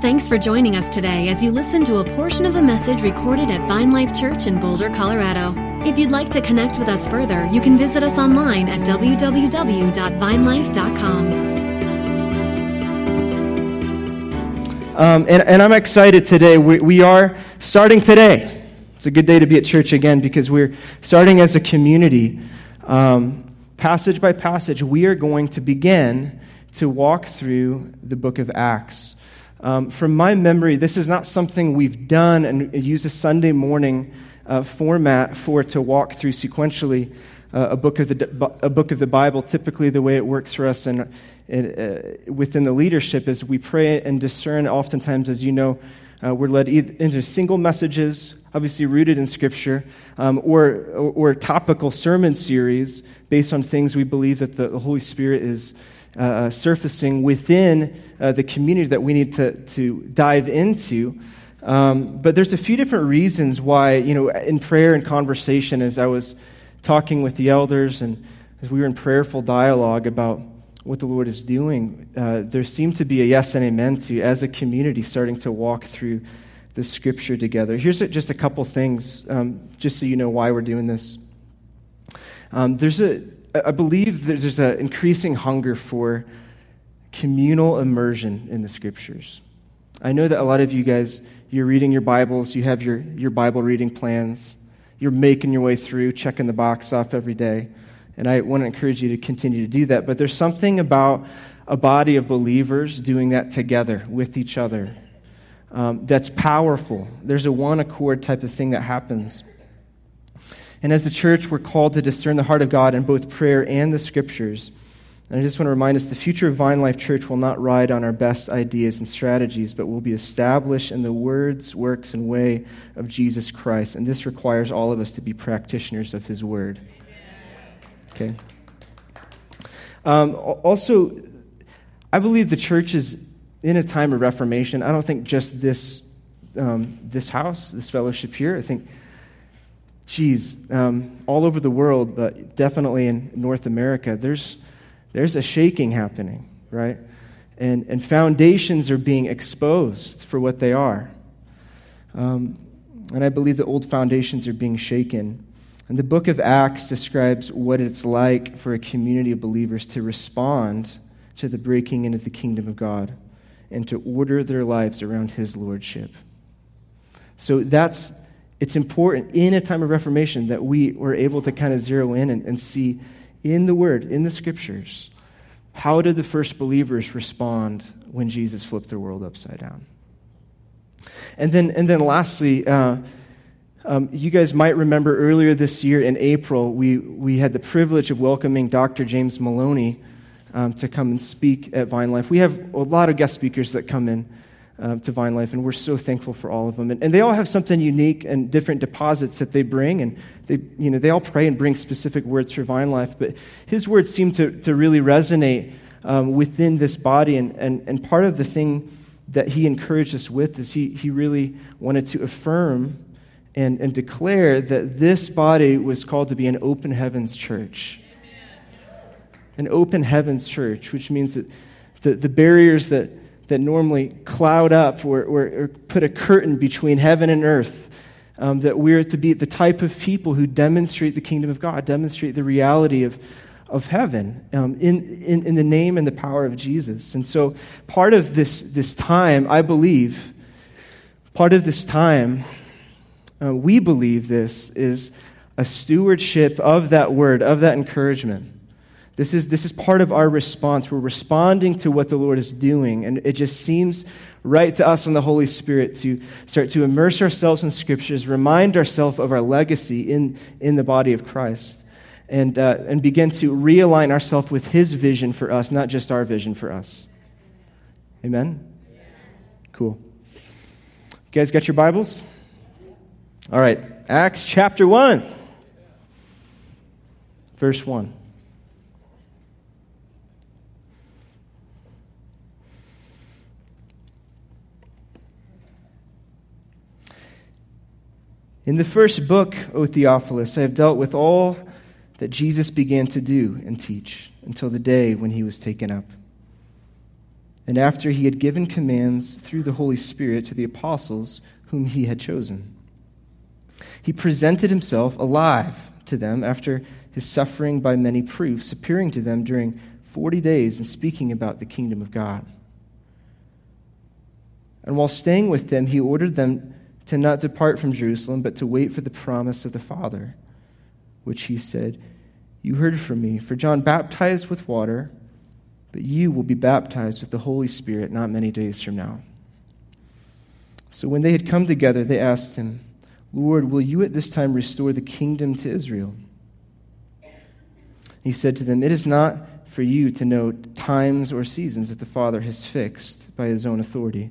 Thanks for joining us today as you listen to a portion of a message recorded at Vine Life Church in Boulder, Colorado. If you'd like to connect with us further, you can visit us online at www.vinelife.com. Um, and, and, I'm excited today. We, we, are starting today. It's a good day to be at church again because we're starting as a community. Um, passage by passage, we are going to begin to walk through the book of Acts. Um, from my memory, this is not something we've done and used a Sunday morning uh, format for to walk through sequentially uh, a, book of the, a book of the Bible. Typically, the way it works for us and uh, within the leadership is we pray and discern. Oftentimes, as you know, uh, we're led into single messages, obviously rooted in Scripture, um, or, or, or topical sermon series based on things we believe that the Holy Spirit is uh, uh, surfacing within uh, the community that we need to, to dive into. Um, but there's a few different reasons why, you know, in prayer and conversation, as I was talking with the elders and as we were in prayerful dialogue about what the Lord is doing, uh, there seemed to be a yes and amen to, as a community, starting to walk through the scripture together. Here's just a couple things, um, just so you know why we're doing this. Um, there's a, I believe that there's an increasing hunger for communal immersion in the scriptures. I know that a lot of you guys, you're reading your Bibles, you have your, your Bible reading plans, you're making your way through, checking the box off every day. And I want to encourage you to continue to do that. But there's something about a body of believers doing that together with each other um, that's powerful. There's a one accord type of thing that happens. And as the church, we're called to discern the heart of God in both prayer and the scriptures. And I just want to remind us the future of Vine Life Church will not ride on our best ideas and strategies, but will be established in the words, works, and way of Jesus Christ. And this requires all of us to be practitioners of his word. Okay? Um, also, I believe the church is in a time of reformation. I don't think just this, um, this house, this fellowship here. I think geez, um, all over the world, but definitely in North America, there's, there's a shaking happening, right? And, and foundations are being exposed for what they are. Um, and I believe the old foundations are being shaken. And the book of Acts describes what it's like for a community of believers to respond to the breaking into the kingdom of God and to order their lives around his lordship. So that's it's important in a time of Reformation that we were able to kind of zero in and, and see in the Word, in the Scriptures, how did the first believers respond when Jesus flipped their world upside down? And then, and then lastly, uh, um, you guys might remember earlier this year in April, we, we had the privilege of welcoming Dr. James Maloney um, to come and speak at Vine Life. We have a lot of guest speakers that come in um, to Vine Life, and we're so thankful for all of them. And, and, they all have something unique and different deposits that they bring, and they, you know, they all pray and bring specific words for Vine Life. But his words seem to, to really resonate um, within this body, and, and, and part of the thing that he encouraged us with is he, he really wanted to affirm and, and declare that this body was called to be an open heavens church. An open heavens church, which means that the, the barriers that that normally cloud up or, or, or put a curtain between heaven and earth. Um, that we're to be the type of people who demonstrate the kingdom of God, demonstrate the reality of, of heaven um, in, in, in the name and the power of Jesus. And so, part of this, this time, I believe, part of this time, uh, we believe this is a stewardship of that word, of that encouragement. This is, this is part of our response. We're responding to what the Lord is doing. And it just seems right to us and the Holy Spirit to start to immerse ourselves in scriptures, remind ourselves of our legacy in, in the body of Christ, and, uh, and begin to realign ourselves with His vision for us, not just our vision for us. Amen? Cool. You guys got your Bibles? All right. Acts chapter 1, verse 1. In the first book, O Theophilus, I have dealt with all that Jesus began to do and teach until the day when he was taken up. and after he had given commands through the Holy Spirit to the apostles whom he had chosen. He presented himself alive to them after his suffering by many proofs, appearing to them during 40 days and speaking about the kingdom of God. And while staying with them, he ordered them to not depart from Jerusalem, but to wait for the promise of the Father, which he said, You heard from me, for John baptized with water but you will be baptized with the Holy Spirit not many days from now. So when they had come together, they asked him, Lord, will you at this time restore the kingdom to Israel? He said to them, It is not for you to know times or seasons that the Father has fixed by his own authority.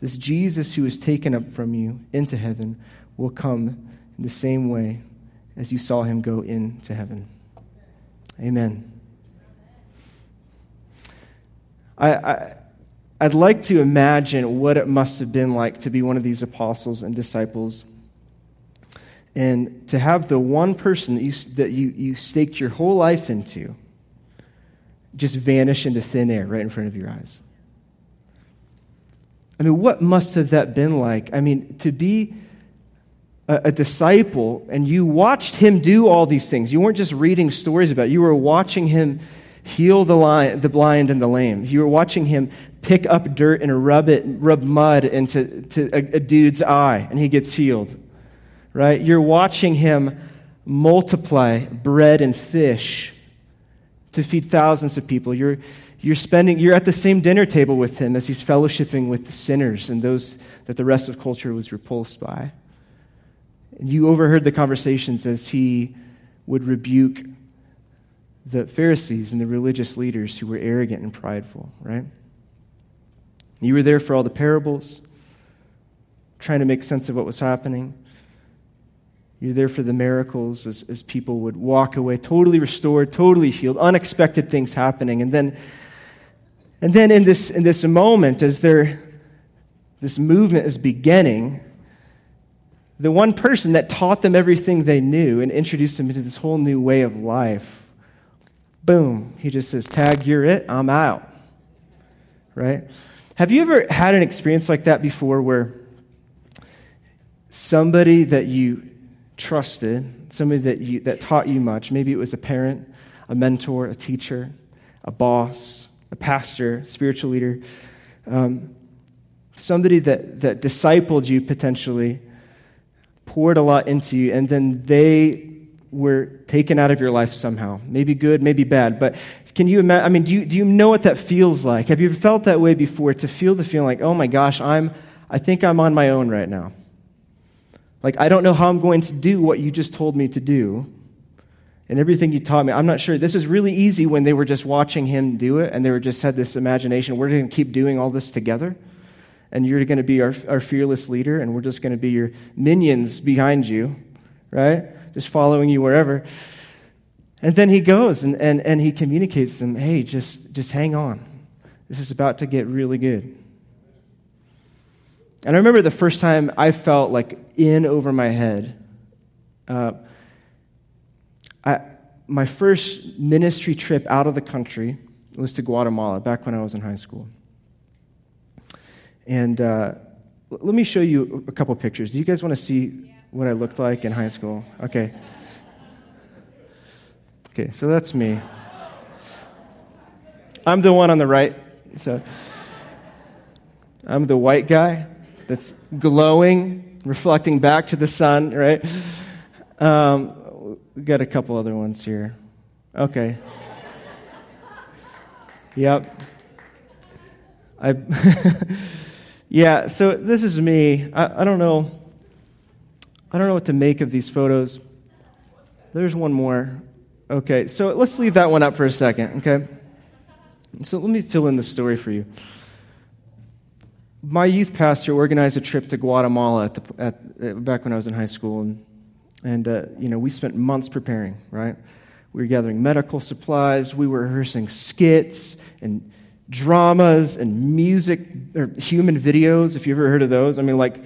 This Jesus who was taken up from you into heaven will come in the same way as you saw him go into heaven. Amen. I, I, I'd like to imagine what it must have been like to be one of these apostles and disciples and to have the one person that you, that you, you staked your whole life into just vanish into thin air right in front of your eyes. I mean, what must have that been like? I mean, to be a, a, disciple and you watched him do all these things. You weren't just reading stories about it, you were watching him heal the, line, the blind and the lame. You were watching him pick up dirt and rub it, rub mud into to a, a dude's eye, and he gets healed. Right? You're watching him multiply bread and fish to feed thousands of people. You're, you're spending you're at the same dinner table with him as he's fellowshipping with the sinners and those that the rest of culture was repulsed by. And you overheard the conversations as he would rebuke the Pharisees and the religious leaders who were arrogant and prideful, right? You were there for all the parables, trying to make sense of what was happening. You're there for the miracles as, as people would walk away totally restored, totally healed, unexpected things happening. And then, and then in, this, in this moment, as there, this movement is beginning, the one person that taught them everything they knew and introduced them into this whole new way of life boom, he just says, Tag, you're it, I'm out. Right? Have you ever had an experience like that before where somebody that you trusted, somebody that, you, that taught you much, maybe it was a parent, a mentor, a teacher, a boss, a pastor, spiritual leader, um, somebody that, that discipled you potentially, poured a lot into you, and then they were taken out of your life somehow. Maybe good, maybe bad. But can you imagine? I mean, do you, do you know what that feels like? Have you ever felt that way before to feel the feeling like, oh my gosh, I'm, I think I'm on my own right now? Like, I don't know how I'm going to do what you just told me to do and everything you taught me. I'm not sure. This is really easy when they were just watching him do it and they were just had this imagination. We're going to keep doing all this together. And you're going to be our, our fearless leader, and we're just going to be your minions behind you, right? just following you wherever. And then he goes and, and, and he communicates to them, hey, just, just hang on. This is about to get really good. And I remember the first time I felt like in over my head. Uh, my first ministry trip out of the country was to Guatemala back when I was in high school. And uh, let me show you a couple pictures. Do you guys want to see what I looked like in high school. Okay. Okay, so that's me. I'm the one on the right. So I'm the white guy that's glowing, reflecting back to the sun, right? Um, we got a couple other ones here. Okay. Yep. I yeah, so this is me. I, I don't know I don't know what to make of these photos. There's one more. Okay, so let's leave that one up for a second, okay? So let me fill in the story for you. my youth pastor organized a trip to Guatemala at the, at, back when I was in high school, and, and uh, you know, we spent months preparing, right? We were gathering medical supplies, we were rehearsing skits and dramas and music, or human videos, if you've ever heard of those. I mean, like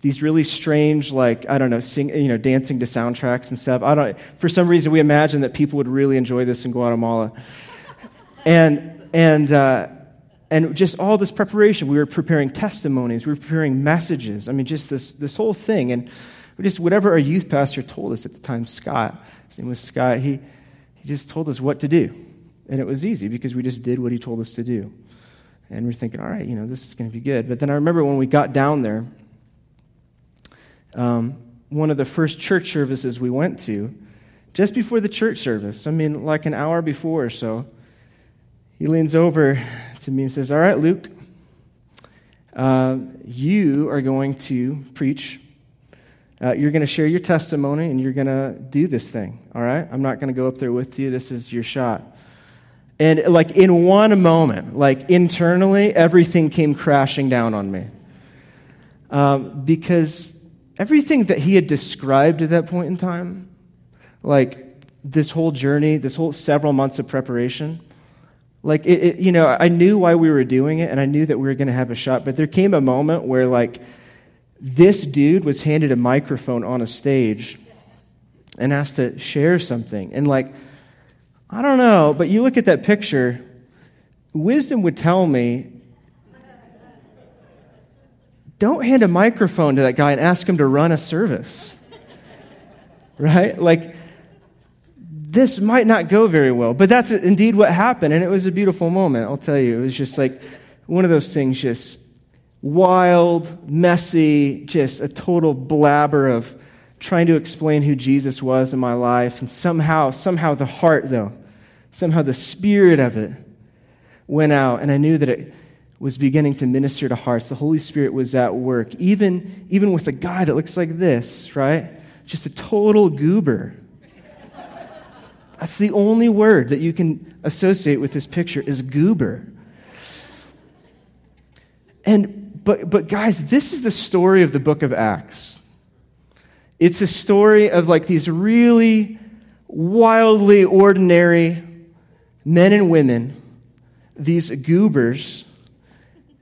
these really strange, like, I don't know, sing, you know, dancing to soundtracks and stuff. I don't, for some reason, we imagined that people would really enjoy this in Guatemala. and, and, uh, and just all this preparation. We were preparing testimonies, we were preparing messages. I mean, just this, this whole thing. And just whatever our youth pastor told us at the time, Scott, his name was Scott, he, he just told us what to do. And it was easy because we just did what he told us to do. And we're thinking, all right, you know, this is going to be good. But then I remember when we got down there, um, one of the first church services we went to, just before the church service, I mean, like an hour before or so, he leans over to me and says, All right, Luke, uh, you are going to preach. Uh, you're going to share your testimony and you're going to do this thing, all right? I'm not going to go up there with you. This is your shot. And like in one moment, like internally, everything came crashing down on me. Um, because everything that he had described at that point in time, like this whole journey, this whole several months of preparation, like it, it, you know, I knew why we were doing it and I knew that we were going to have a shot, but there came a moment where like this dude was handed a microphone on a stage and asked to share something. And like I don't know, but you look at that picture, wisdom would tell me don't hand a microphone to that guy and ask him to run a service. right? Like, this might not go very well. But that's indeed what happened. And it was a beautiful moment, I'll tell you. It was just like one of those things, just wild, messy, just a total blabber of trying to explain who Jesus was in my life. And somehow, somehow the heart, though, somehow the spirit of it went out. And I knew that it was beginning to minister to hearts. The Holy Spirit was at work, even, even with a guy that looks like this, right? Just a total goober. That's the only word that you can associate with this picture is goober. And but but guys, this is the story of the book of Acts. It's a story of like these really wildly ordinary men and women, these goobers,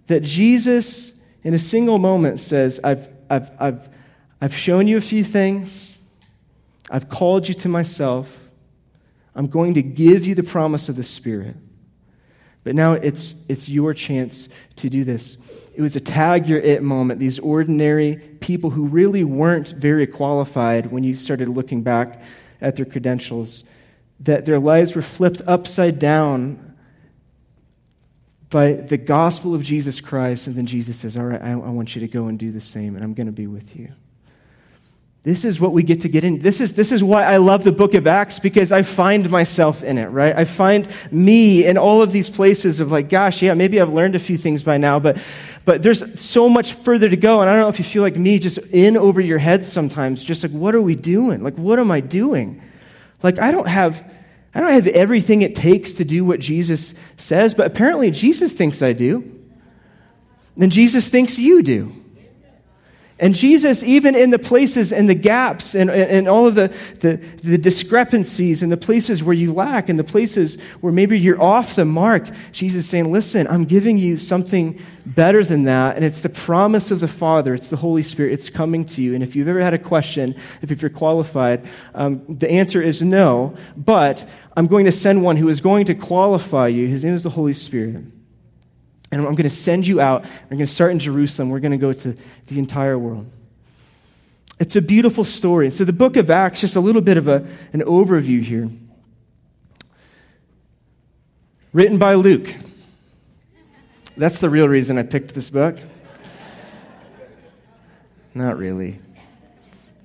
that Jesus, in a single moment, says, I've, I've, I've, I've shown you a few things, I've called you to myself, I'm going to give you the promise of the Spirit. But now it's, it's you're chance to do this. It was a tag your it moment. These ordinary people who really weren't very qualified when you started looking back at their credentials, that their lives were flipped upside down by the gospel of Jesus Christ. And then Jesus says, All right, I, I want you to go and do the same, and I'm going to be with you. This is what we get to get in. This is, this is why I love the book of Acts because I find myself in it, right? I find me in all of these places of like, gosh, yeah, maybe I've learned a few things by now, but, but there's so much further to go. And I don't know if you feel like me just in over your head sometimes, just like, what are we doing? Like, what am I doing? Like, I don't have, I don't have everything it takes to do what Jesus says, but apparently Jesus thinks I do. Then Jesus thinks you do. And Jesus, even in the places and the gaps and, and all of the, the, the, discrepancies and the places where you lack and the places where maybe you're off the mark, Jesus is saying, Listen, I'm giving you something better than that. And it's the promise of the Father, it's the Holy Spirit, it's coming to you. And if you've ever had a question, if, if you're qualified, um, the answer is no. But I'm going to send one who is going to qualify you. His name is the Holy Spirit. And I'm going to send you out. We're going to start in Jerusalem. We're going to go to the entire world. It's a beautiful story. So, the book of Acts, just a little bit of a, an overview here. Written by Luke. That's the real reason I picked this book. Not really.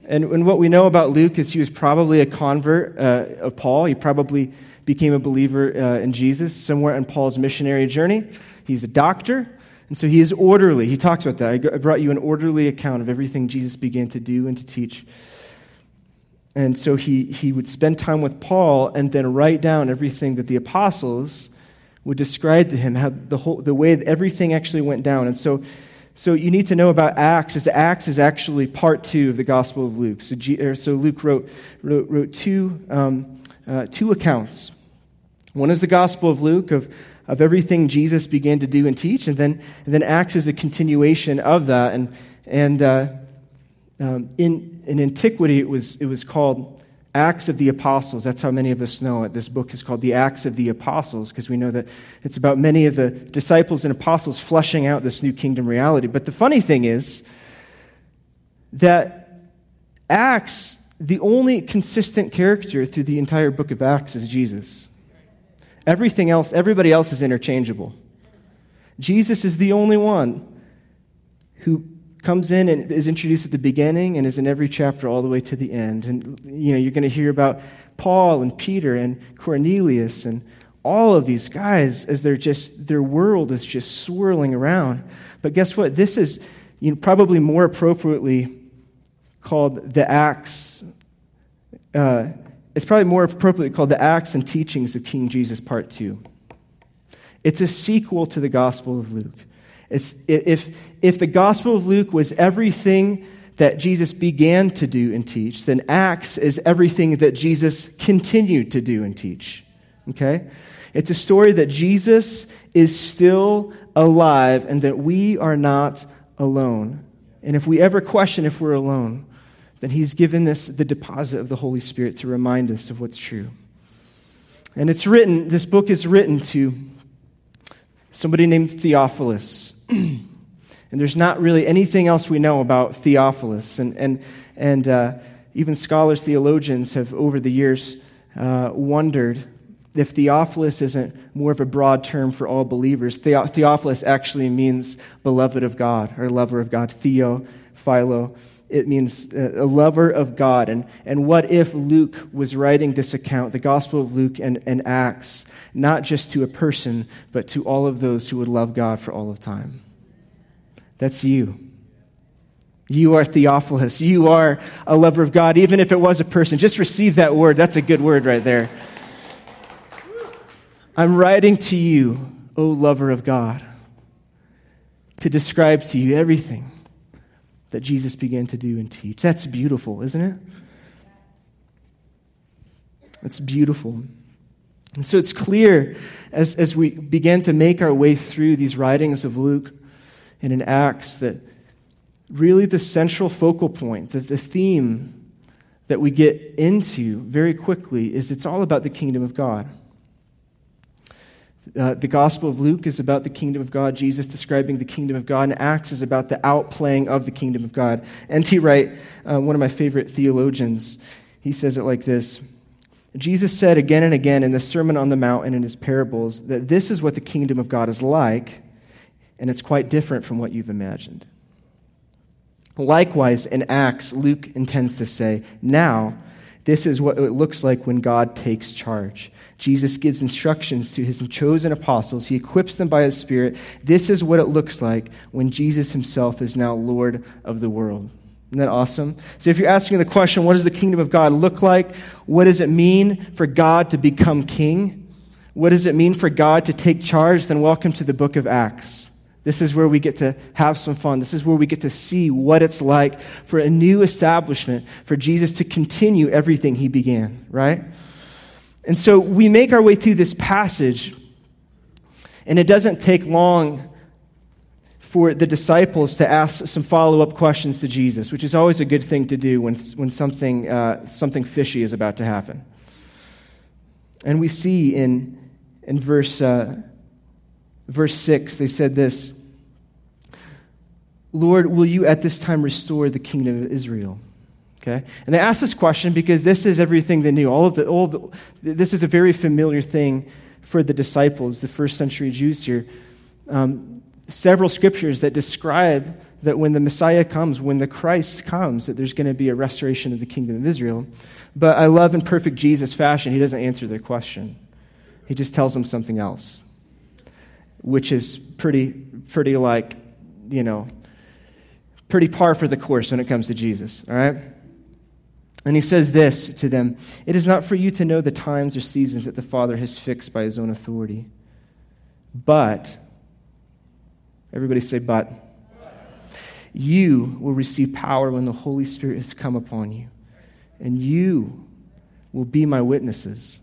And, and what we know about Luke is he was probably a convert uh, of Paul. He probably became a believer uh, in Jesus somewhere on Paul's missionary journey. He's a doctor, and so he is orderly. He talks about that. I brought you an orderly account of everything Jesus began to do and to teach. And so he, he would spend time with Paul and then write down everything that the apostles would describe to him, how the, whole, the way that everything actually went down. And so So you need to know about Acts, is Acts is actually part two of the Gospel of Luke. So, G, so Luke wrote, wrote, wrote two, um, uh, two accounts. One is the Gospel of Luke of, of everything Jesus began to do and teach, and then, and then Acts is a continuation of that. And, and uh, um, in, in antiquity, it was, it was called Acts of the Apostles. That's how many of us know it. This book is called The Acts of the Apostles because we know that it's about many of the disciples and apostles fleshing out this new kingdom reality. But the funny thing is that Acts, the only consistent character through the entire book of Acts is Jesus. Everything else, everybody else is interchangeable. Jesus is the only one who comes in and is introduced at the beginning and is in every chapter all the way to the end. And you know, you're going to hear about Paul and Peter and Cornelius and all of these guys as they're just their world is just swirling around. But guess what? This is you know, probably more appropriately called the Acts. Uh, it's probably more appropriately called the Acts and Teachings of King Jesus, Part Two. It's a sequel to the Gospel of Luke. It's, if, if the Gospel of Luke was everything that Jesus began to do and teach, then Acts is everything that Jesus continued to do and teach. Okay? It's a story that Jesus is still alive and that we are not alone. And if we ever question if we're alone, then he's given us the deposit of the Holy Spirit to remind us of what's true. And it's written, this book is written to somebody named Theophilus. and there's not really anything else we know about Theophilus. And, and, and uh, even scholars, theologians have over the years uh, wondered if Theophilus isn't more of a broad term for all believers. The- Theophilus actually means beloved of God or lover of God. Theo, Philo. It means uh, a lover of God. And, and what if Luke was writing this account, the Gospel of Luke and, and Acts, not just to a person, but to all of those who would love God for all of time? That's you. You are Theophilus. You are a lover of God, even if it was a person. Just receive that word. That's a good word right there. I'm writing to you, O lover of God, to describe to you everything that Jesus began to do and teach. That's beautiful, isn't it? That's beautiful. And so it's clear as, as we begin to make our way through these writings of Luke and in Acts that really the central focal point, that the theme that we get into very quickly is it's all about the kingdom of God. Uh, the Gospel of Luke is about the kingdom of God, Jesus describing the kingdom of God, and Acts is about the outplaying of the kingdom of God. N.T. Wright, uh, one of my favorite theologians, he says it like this Jesus said again and again in the Sermon on the Mount and in his parables that this is what the kingdom of God is like, and it's quite different from what you've imagined. Likewise, in Acts, Luke intends to say, now, this is what it looks like when God takes charge. Jesus gives instructions to his chosen apostles. He equips them by his Spirit. This is what it looks like when Jesus himself is now Lord of the world. Isn't that awesome? So, if you're asking the question, what does the kingdom of God look like? What does it mean for God to become king? What does it mean for God to take charge? Then, welcome to the book of Acts. This is where we get to have some fun. This is where we get to see what it's like for a new establishment, for Jesus to continue everything he began, right? And so we make our way through this passage, and it doesn't take long for the disciples to ask some follow up questions to Jesus, which is always a good thing to do when, when something, uh, something fishy is about to happen. And we see in, in verse, uh, verse 6, they said this Lord, will you at this time restore the kingdom of Israel? Okay? And they ask this question because this is everything they knew. All of the, all the, this is a very familiar thing for the disciples, the first century Jews here. Um, several scriptures that describe that when the Messiah comes, when the Christ comes, that there's going to be a restoration of the kingdom of Israel. But I love in perfect Jesus fashion, he doesn't answer their question. He just tells them something else, which is pretty, pretty like, you know, pretty par for the course when it comes to Jesus, all right? And he says this to them It is not for you to know the times or seasons that the Father has fixed by his own authority. But, everybody say, but. you will receive power when the Holy Spirit has come upon you, and you will be my witnesses.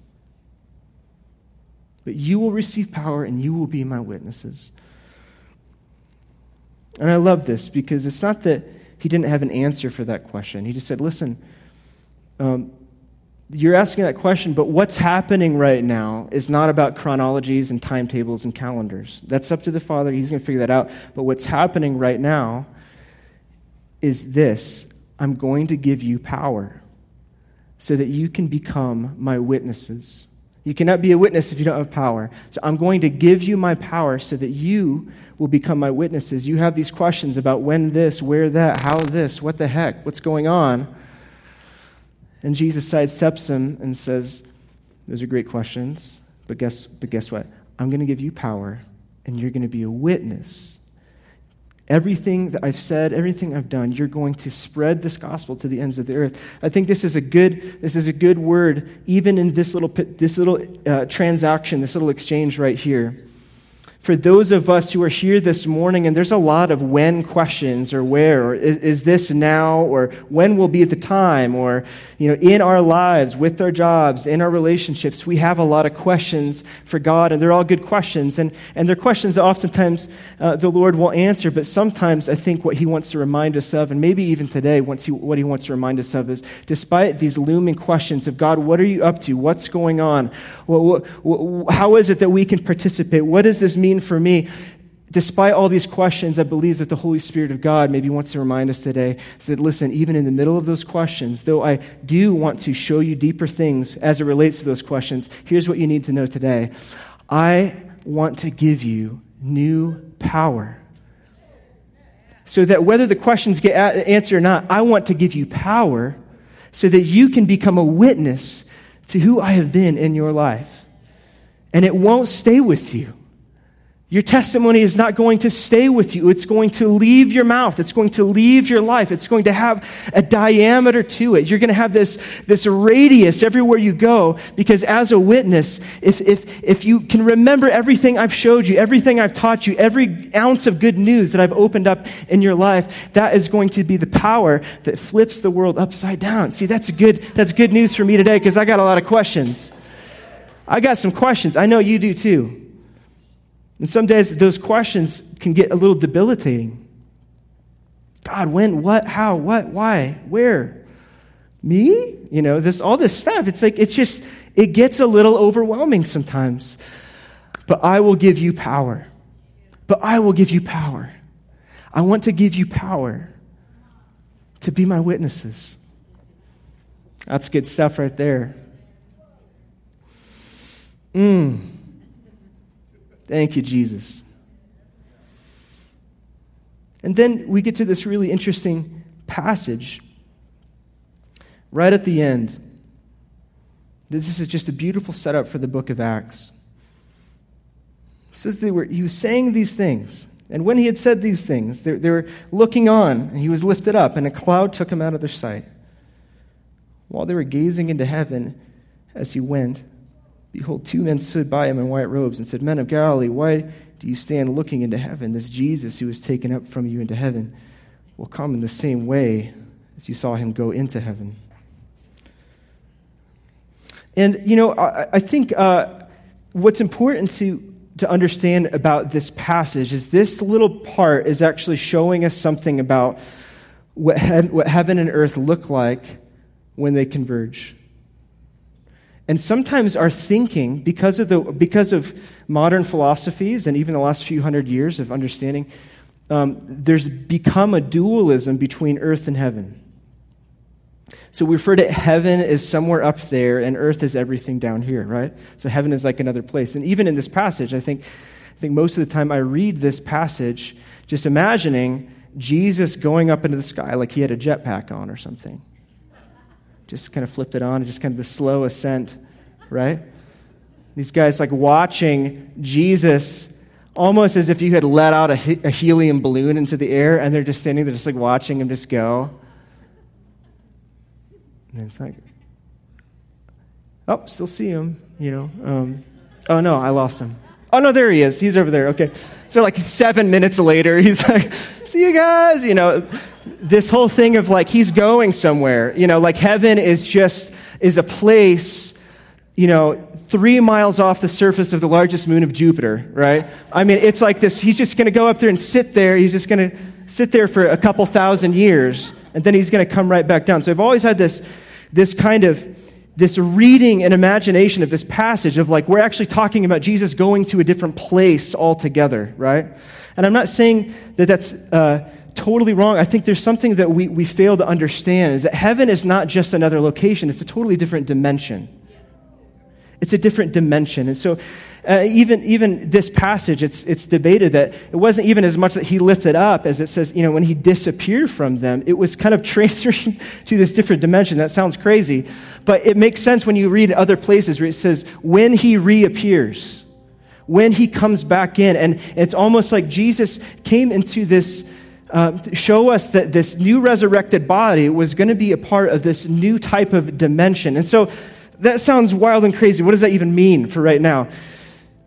But you will receive power, and you will be my witnesses. And I love this because it's not that he didn't have an answer for that question. He just said, Listen, um, you're asking that question, but what's happening right now is not about chronologies and timetables and calendars. That's up to the Father. He's going to figure that out. But what's happening right now is this I'm going to give you power so that you can become my witnesses. You cannot be a witness if you don't have power. So I'm going to give you my power so that you will become my witnesses. You have these questions about when this, where that, how this, what the heck, what's going on. And Jesus sidesteps him and says, Those are great questions, but guess, but guess what? I'm going to give you power, and you're going to be a witness Everything that I've said, everything I've done, you're going to spread this gospel to the ends of the earth. I think this is a good, this is a good word, even in this little, this little uh, transaction, this little exchange right here for those of us who are here this morning, and there's a lot of when questions or where, or is, is, this now, or when will be the time, or, you know, in our lives, with our jobs, in our relationships, we have a lot of questions for God, and they're all good questions. And, and they're questions that oftentimes uh, the Lord will answer, but sometimes I think what He wants to remind us of, and maybe even today, once he, what He wants to remind us of is despite these looming questions of God, what are you up to? What's going on? How is it that we can participate? What does this mean? Mean for me? Despite all these questions, I believe that the Holy Spirit of God maybe wants to remind us today that, listen, even in the middle of those questions, though I do want to show you deeper things as it relates to those questions, here's what you need to know today. I want to give you new power so that whether the questions get answered or not, I want to give you power so that you can become a witness to who I have been in your life. And it won't stay with you. Your testimony is not going to stay with you. It's going to leave your mouth. It's going to leave your life. It's going to have a diameter to it. You're going to have this, this radius everywhere you go because as a witness, if, if, if you can remember everything I've showed you, everything I've taught you, every ounce of good news that I've opened up in your life, that is going to be the power that flips the world upside down. See, that's good, that's good news for me today because I got a lot of questions. I got some questions. I know you do too. And some days those questions can get a little debilitating. God, when, what, how, what, why, where? Me? You know, this all this stuff. It's like it's just it gets a little overwhelming sometimes. But I will give you power. But I will give you power. I want to give you power to be my witnesses. That's good stuff right there. Mm. Thank you, Jesus. And then we get to this really interesting passage right at the end. This is just a beautiful setup for the book of Acts. It says they were, he was saying these things. And when he had said these things, they, they were looking on, and he was lifted up, and a cloud took him out of their sight. While they were gazing into heaven as he went, Behold, two men stood by him in white robes and said, Men of Galilee, why do you stand looking into heaven? This Jesus who was taken up from you into heaven will come in the same way as you saw him go into heaven. And, you know, I, I think uh, what's important to, to understand about this passage is this little part is actually showing us something about what, he- what heaven and earth look like when they converge. And sometimes our thinking, because of, the, because of modern philosophies and even the last few hundred years of understanding, um, there's become a dualism between earth and heaven. So we refer to heaven as somewhere up there, and earth is everything down here, right? So heaven is like another place. And even in this passage, I think, I think most of the time I read this passage just imagining Jesus going up into the sky like he had a jetpack on or something just kind of flipped it on and just kind of the slow ascent, right? These guys like watching Jesus almost as if you had let out a, a helium balloon into the air and they're just standing there just like watching him just go. And it's like, oh, still see him, you know. Um, oh no, I lost him. Oh, no, there he is. He's over there. Okay. So, like, seven minutes later, he's like, see you guys. You know, this whole thing of like, he's going somewhere. You know, like, heaven is just, is a place, you know, three miles off the surface of the largest moon of Jupiter, right? I mean, it's like this. He's just going to go up there and sit there. He's just going to sit there for a couple thousand years, and then he's going to come right back down. So I've always had this, this kind of this reading and imagination of this passage of like we're actually talking about Jesus going to a different place altogether, right? And I'm not saying that that's uh, totally wrong. I think there's something that we, we fail to understand is that heaven is not just another location, it's a totally different dimension. It's a different dimension. And so, uh, even, even this passage, it's, it's debated that it wasn't even as much that he lifted up as it says, you know, when he disappeared from them, it was kind of transferred to this different dimension. That sounds crazy, but it makes sense when you read other places where it says, when he reappears, when he comes back in. And it's almost like Jesus came into this. Uh, show us that this new resurrected body was going to be a part of this new type of dimension. And so that sounds wild and crazy. What does that even mean for right now?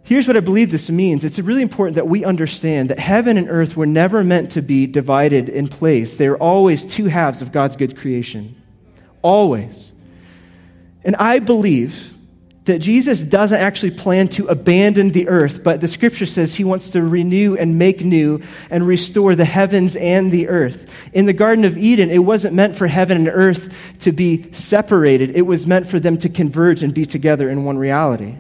Here's what I believe this means it's really important that we understand that heaven and earth were never meant to be divided in place. They are always two halves of God's good creation. Always. And I believe that Jesus doesn't actually plan to abandon the earth, but the scripture says he wants to renew and make new and restore the heavens and the earth. In the Garden of Eden, it wasn't meant for heaven and earth to be separated, it was meant for them to converge and be together in one reality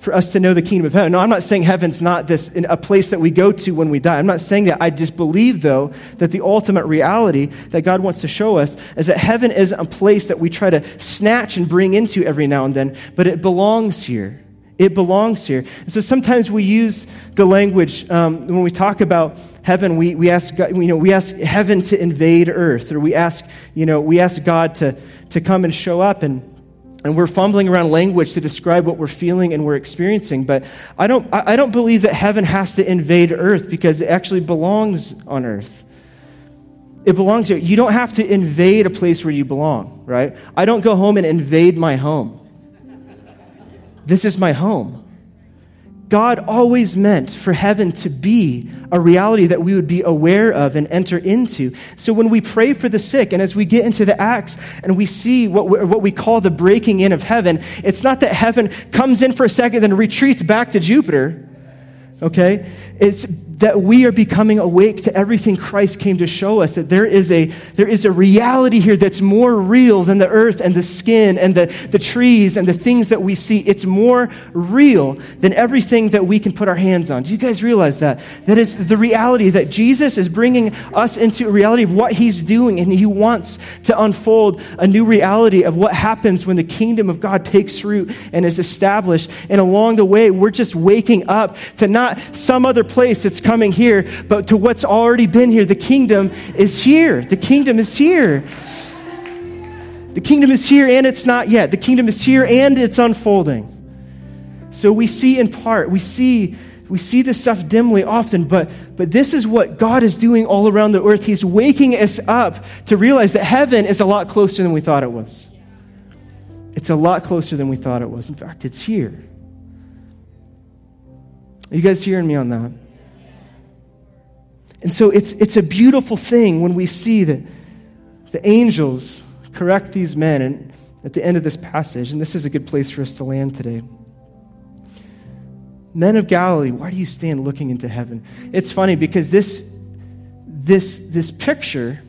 for us to know the kingdom of heaven. No, I'm not saying heaven's not this a place that we go to when we die. I'm not saying that. I just believe, though, that the ultimate reality that God wants to show us is that heaven isn't a place that we try to snatch and bring into every now and then, but it belongs here. It belongs here. And so sometimes we use the language um, when we talk about heaven. We, we ask God, you know we ask heaven to invade earth, or we ask you know we ask God to to come and show up and and we're fumbling around language to describe what we're feeling and we're experiencing. But I don't, I don't believe that heaven has to invade earth because it actually belongs on earth. It belongs here. You don't have to invade a place where you belong, right? I don't go home and invade my home. This is my home. God always meant for heaven to be a reality that we would be aware of and enter into. So when we pray for the sick, and as we get into the Acts and we see what, we, what we call the breaking in of heaven, it's not that heaven comes in for a second and retreats back to Jupiter. Okay? It's that we are becoming awake to everything Christ came to show us, that there is a, there is a reality here that's more real than the earth and the skin and the, the trees and the things that we see. It's more real than everything that we can put our hands on. Do you guys realize that? That is the reality that Jesus is bringing us into a reality of what he's doing, and he wants to unfold a new reality of what happens when the kingdom of God takes root and is established. And along the way, we're just waking up to not some other place that's coming here, but to what's already been here. The kingdom is here. The kingdom is here. The kingdom is here and it's not yet. The kingdom is here and it's unfolding. So we see in part, we see we see this stuff dimly often, but, but this is what God is doing all around the earth. He's waking us up to realize that heaven is a lot closer than we thought it was. It's a lot closer than we thought it was. In fact, it's here. Are you guys hearing me on that? And so it's, it's a beautiful thing when we see that the angels correct these men and at the end of this passage, and this is a good place for us to land today. Men of Galilee, why do you stand looking into heaven? It's funny because this, this, this picture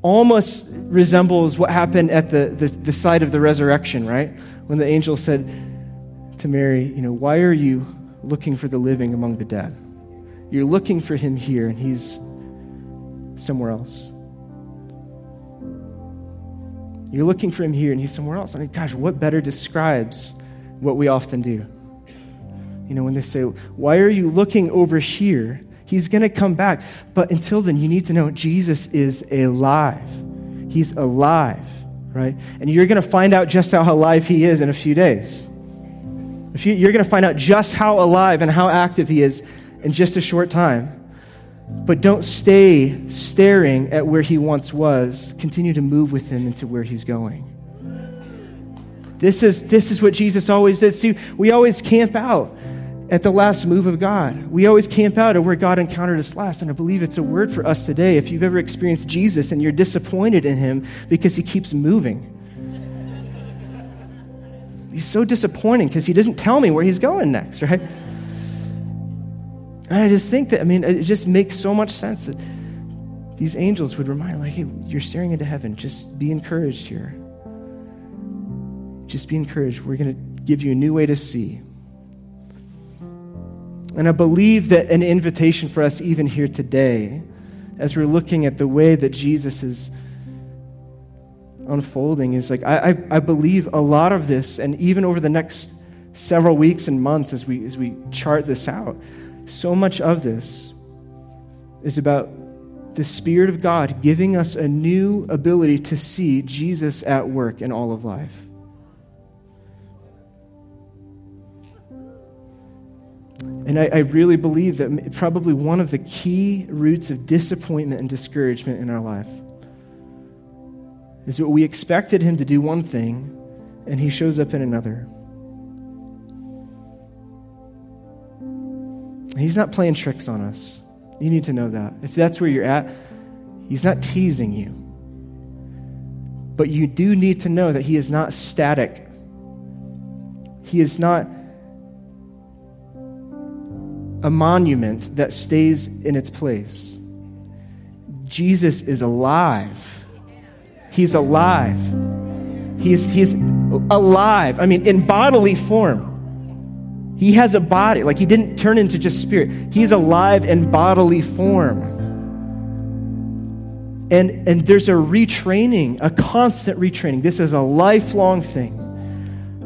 almost resembles what happened at the, the, the site of the resurrection, right? When the angel said to Mary, You know, why are you looking for the living among the dead? You're looking for him here, and he's somewhere else. You're looking for him here, and he's somewhere else. I mean, gosh, what better describes what we often do? You know, when they say, Why are you looking over here? He's going to come back. But until then, you need to know Jesus is alive. He's alive, right? And you're going to find out just how alive he is in a few days. You're going to find out just how alive and how active he is in just a short time. But don't stay staring at where he once was. Continue to move with him into where he's going. This is, this is what Jesus always did. See, we always camp out. at the last move of God. We always camp out at where God encountered us last. And I believe it's a word for us today. If you've ever experienced Jesus and you're disappointed in him because he keeps moving, he's so disappointing because he doesn't tell me where he's going next, right? And I just think that, I mean, it just makes so much sense that these angels would remind, like, hey, you're staring into heaven. Just be encouraged here. Just be encouraged. We're going to give you a new way to see. And I believe that an invitation for us, even here today, as we're looking at the way that Jesus is unfolding, is like, I, I, I believe a lot of this, and even over the next several weeks and months as we, as we chart this out, so much of this is about the Spirit of God giving us a new ability to see Jesus at work in all of life. And I, I, really believe that probably one of the key roots of disappointment and discouragement in our life is that we expected him to do one thing and he shows up in another. He's not playing tricks on us. You need to know that. If that's where you're at, he's not teasing you. But you do need to know that he is not static. He is not a monument that stays in its place. Jesus is alive. He's alive. He's, he's alive. I mean, in bodily form. He has a body. Like, he didn't turn into just spirit. He's alive in bodily form. And, and there's a retraining, a constant retraining. This is a lifelong thing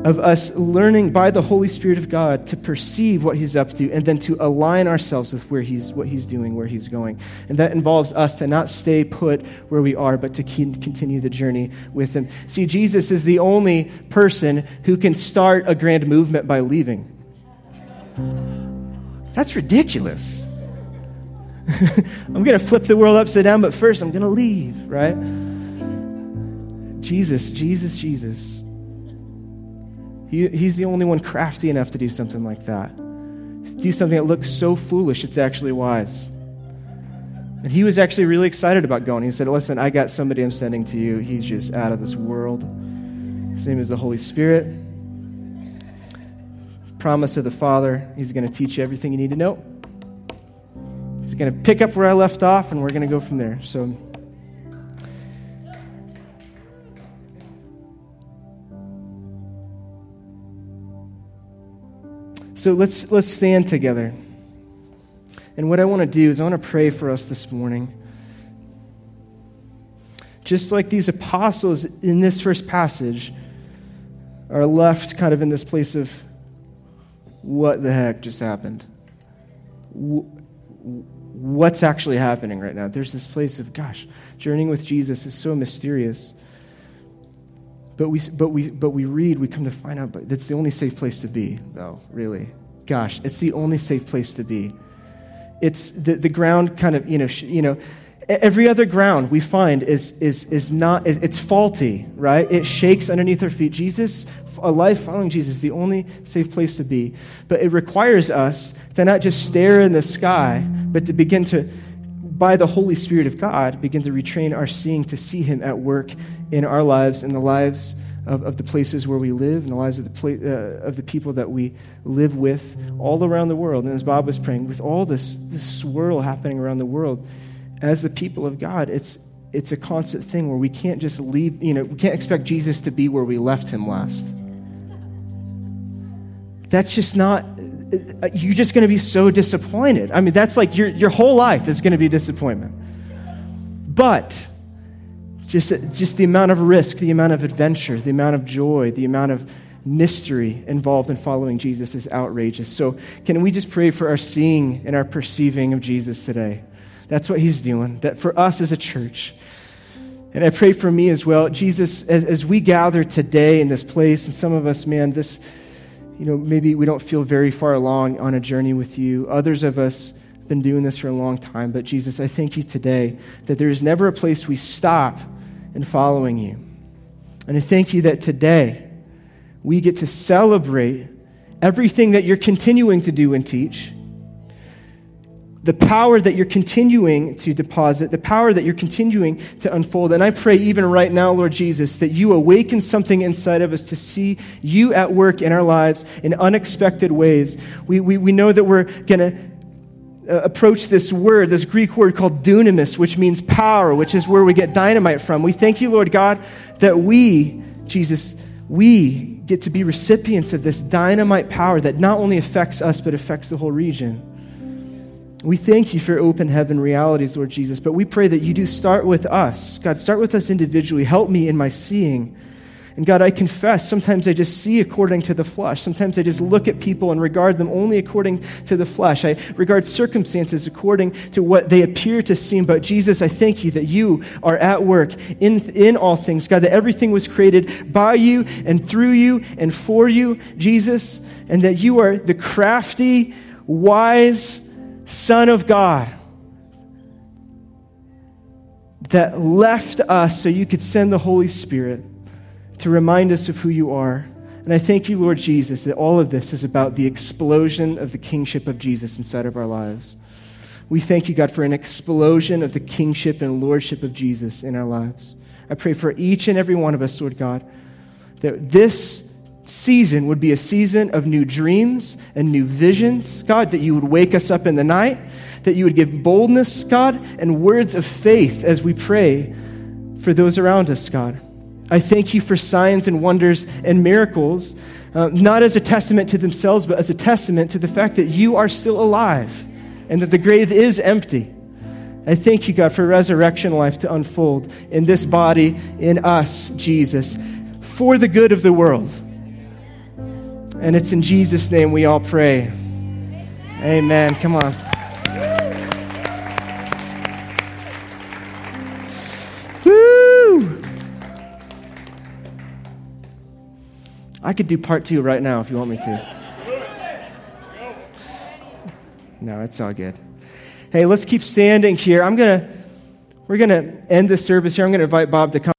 of us learning by the Holy Spirit of God to perceive what He's up to and then to align ourselves with where He's, what He's doing, where He's going. And that involves us to not stay put where we are, but to continue the journey with Him. See, Jesus is the only person who can start a grand movement by leaving. That's ridiculous. I'm going to flip the world upside down, but first I'm going to leave, right? Jesus, Jesus, Jesus. He, he's the only one crafty enough to do something like that. Do something that looks so foolish, it's actually wise. And he was actually really excited about going. He said, Listen, I got somebody I'm sending to you. He's just out of this world. His name is the Holy Spirit. Promise of the Father, He's going to teach you everything you need to know. He's going to pick up where I left off, and we're going to go from there. So, So let's, let's stand together. And what I want to do is I want to pray for us this morning. Just like these apostles in this first passage are left kind of in this place of what the heck just happened? What's actually happening right now? There's this place of, gosh, journeying with Jesus is so mysterious. But we, but, we, but we read, we come to find out, but that's the only safe place to be, though, really. Gosh, it's the only safe place to be. It's the, the ground kind of, you know, sh- you know, every other ground we find is, is, is not, it's faulty, right? It shakes underneath our feet. Jesus, a life following Jesus, the only safe place to be. But it requires us to not just stare in the sky, but to begin to, by the Holy Spirit of God, begin to retrain our seeing to see Him at work in our lives, in the lives of, of the places where we live, in the lives of the, pla- uh, of the people that we live with all around the world. And as Bob was praying, with all this, this swirl happening around the world, as the people of God, it's, it's a constant thing where we can't just leave, you know, we can't expect Jesus to be where we left him last. That's just not, you're just going to be so disappointed. I mean, that's like your, your whole life is going to be disappointment. But just, just the amount of risk, the amount of adventure, the amount of joy, the amount of mystery involved in following Jesus is outrageous. So, can we just pray for our seeing and our perceiving of Jesus today? That's what he's doing. That for us as a church, and I pray for me as well. Jesus, as, as we gather today in this place, and some of us, man, this, you know, maybe we don't feel very far along on a journey with you. Others of us have been doing this for a long time. But Jesus, I thank you today that there is never a place we stop in following you. And I thank you that today we get to celebrate everything that you're continuing to do and teach, the power that you're continuing to deposit, the power that you're continuing to unfold. And I pray even right now, Lord Jesus, that you awaken something inside of us to see you at work in our lives in unexpected ways. We, we, we know that we're going to uh, approach this word, this Greek word called dunamis, which means power, which is where we get dynamite from. We thank you, Lord God, that we, Jesus, we get to be recipients of this dynamite power that not only affects us, but affects the whole region. We thank you for open heaven realities, Lord Jesus, but we pray that you do start with us. God, start with us individually. Help me in my seeing. And God, I confess, sometimes I just see according to the flesh. Sometimes I just look at people and regard them only according to the flesh. I regard circumstances according to what they appear to seem. But Jesus, I thank you that you are at work in, in all things. God, that everything was created by you and through you and for you, Jesus, and that you are the crafty, wise, Son of God that left us so you could send the Holy Spirit to remind us of who you are. And I thank you, Lord Jesus, that all of this is about the explosion of the kingship of Jesus inside of our lives. We thank you, God, for an explosion of the kingship and lordship of Jesus in our lives. I pray for each and every one of us, Lord God, that this season would be a season of new dreams and new visions, God, that you would wake us up in the night, that you would give boldness, God, and words of faith as we pray for those around us, God. I thank you for signs and wonders and miracles, uh, not as a testament to themselves, but as a testament to the fact that you are still alive and that the grave is empty. I thank you, God, for resurrection life to unfold in this body, in us, Jesus, for the good of the world. And it's in Jesus' name we all pray. Amen. Come on. Woo! I could do part two right now if you want me to. No, it's all good. Hey, let's keep standing here. I'm going to, we're going to end this service here. I'm going to invite Bob to come.